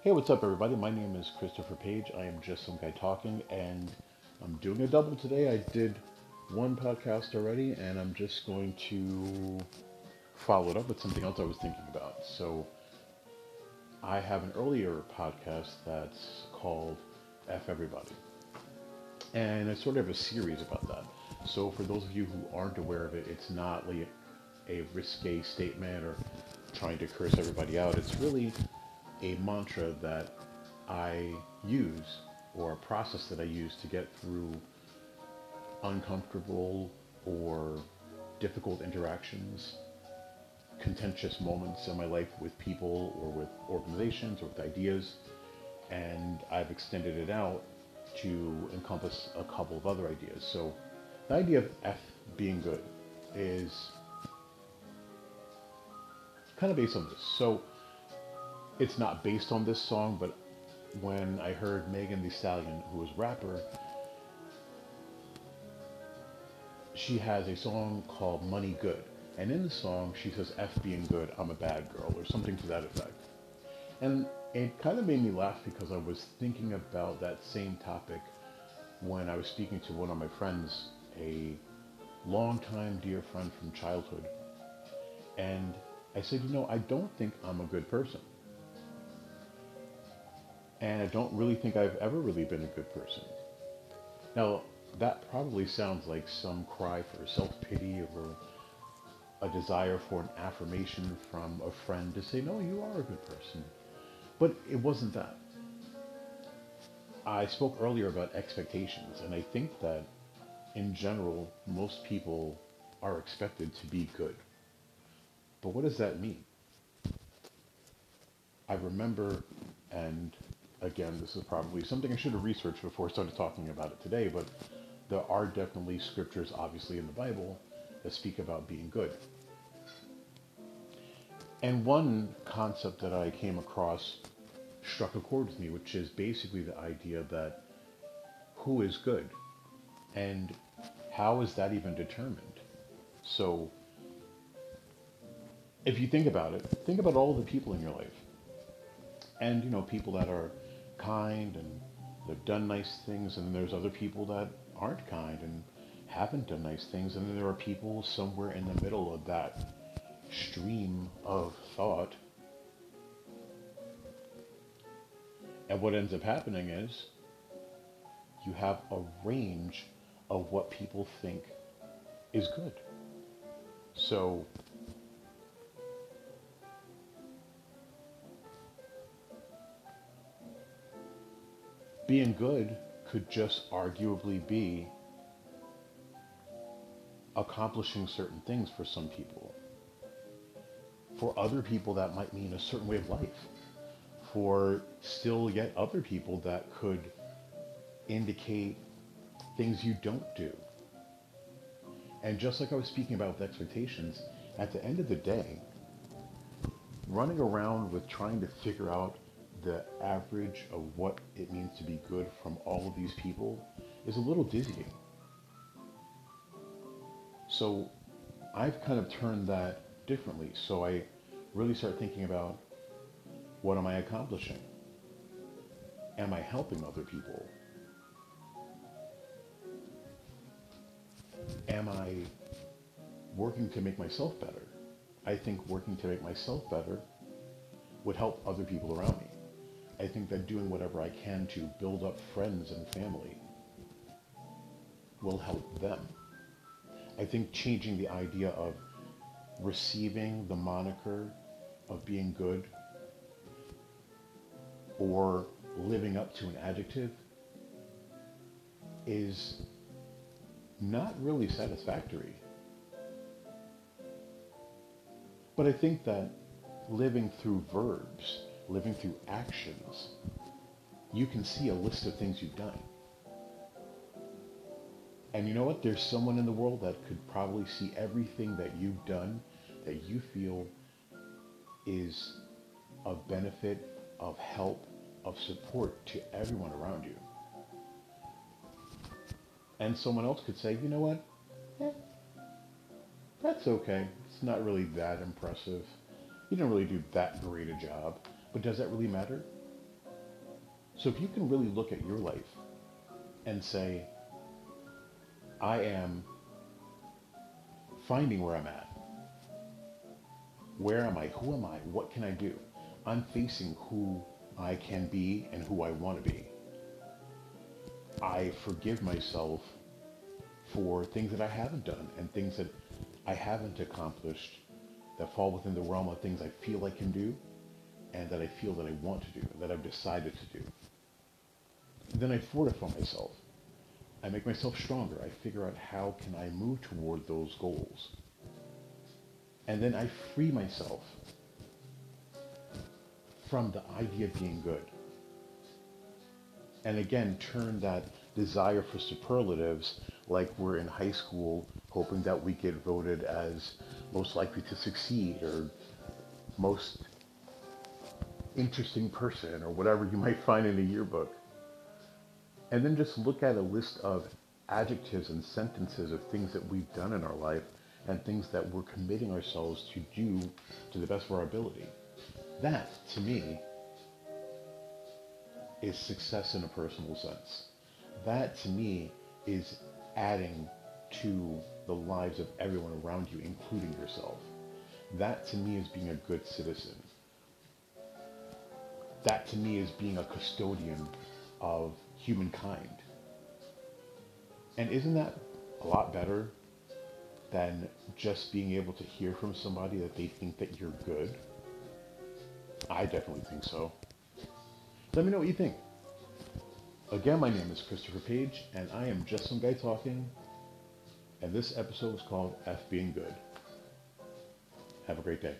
Hey, what's up, everybody? My name is Christopher Page. I am just some guy talking, and I'm doing a double today. I did one podcast already, and I'm just going to follow it up with something else I was thinking about. So, I have an earlier podcast that's called F Everybody, and it's sort of have a series about that. So, for those of you who aren't aware of it, it's not like a risque statement or trying to curse everybody out. It's really a mantra that I use or a process that I use to get through uncomfortable or difficult interactions, contentious moments in my life with people or with organizations or with ideas. And I've extended it out to encompass a couple of other ideas. So the idea of F being good is kind of based on this. So it's not based on this song, but when I heard Megan Thee Stallion, who is rapper, she has a song called Money Good. And in the song, she says, F being good, I'm a bad girl, or something to that effect. And it kind of made me laugh because I was thinking about that same topic when I was speaking to one of my friends, a longtime dear friend from childhood. And I said, you know, I don't think I'm a good person. And I don't really think I've ever really been a good person. Now, that probably sounds like some cry for self-pity or a desire for an affirmation from a friend to say, no, you are a good person. But it wasn't that. I spoke earlier about expectations, and I think that in general, most people are expected to be good. But what does that mean? I remember, and again, this is probably something I should have researched before I started talking about it today, but there are definitely scriptures, obviously, in the Bible that speak about being good. And one concept that I came across struck a chord with me, which is basically the idea that who is good and how is that even determined? So, if you think about it, think about all the people in your life. And, you know, people that are kind and they've done nice things, and there's other people that aren't kind and haven't done nice things, and then there are people somewhere in the middle of that stream of thought. And what ends up happening is you have a range of what people think is good. So being good could just arguably be accomplishing certain things for some people. For other people, that might mean a certain way of life. For still yet other people, that could indicate things you don't do. And just like I was speaking about with expectations, at the end of the day, running around with trying to figure out the average of what it means to be good from all of these people is a little dizzying. So I've kind of turned that differently. So I really start thinking about what am I accomplishing? Am I helping other people? Am I working to make myself better? I think working to make myself better would help other people around me. I think that doing whatever I can to build up friends and family will help them. I think changing the idea of receiving the moniker of being good or living up to an adjective is not really satisfactory. But I think that living through verbs living through actions, you can see a list of things you've done. And you know what? There's someone in the world that could probably see everything that you've done that you feel is of benefit, of help, of support to everyone around you. And someone else could say, you know what? Eh, that's okay. It's not really that impressive. You didn't really do that great a job. But does that really matter? So if you can really look at your life and say, I am finding where I'm at. Where am I? Who am I? What can I do? I'm facing who I can be and who I want to be. I forgive myself for things that I haven't done and things that I haven't accomplished that fall within the realm of things I feel I can do and that I feel that I want to do, that I've decided to do. Then I fortify myself. I make myself stronger. I figure out how can I move toward those goals. And then I free myself from the idea of being good. And again, turn that desire for superlatives like we're in high school hoping that we get voted as most likely to succeed or most interesting person or whatever you might find in a yearbook. And then just look at a list of adjectives and sentences of things that we've done in our life and things that we're committing ourselves to do to the best of our ability. That, to me, is success in a personal sense. That, to me, is adding to the lives of everyone around you, including yourself. That, to me, is being a good citizen. That, to me, is being a custodian of humankind. And isn't that a lot better than just being able to hear from somebody that they think that you're good? I definitely think so. Let me know what you think. Again, my name is Christopher Page, and I am just some guy talking, and this episode is called F Being Good. Have a great day.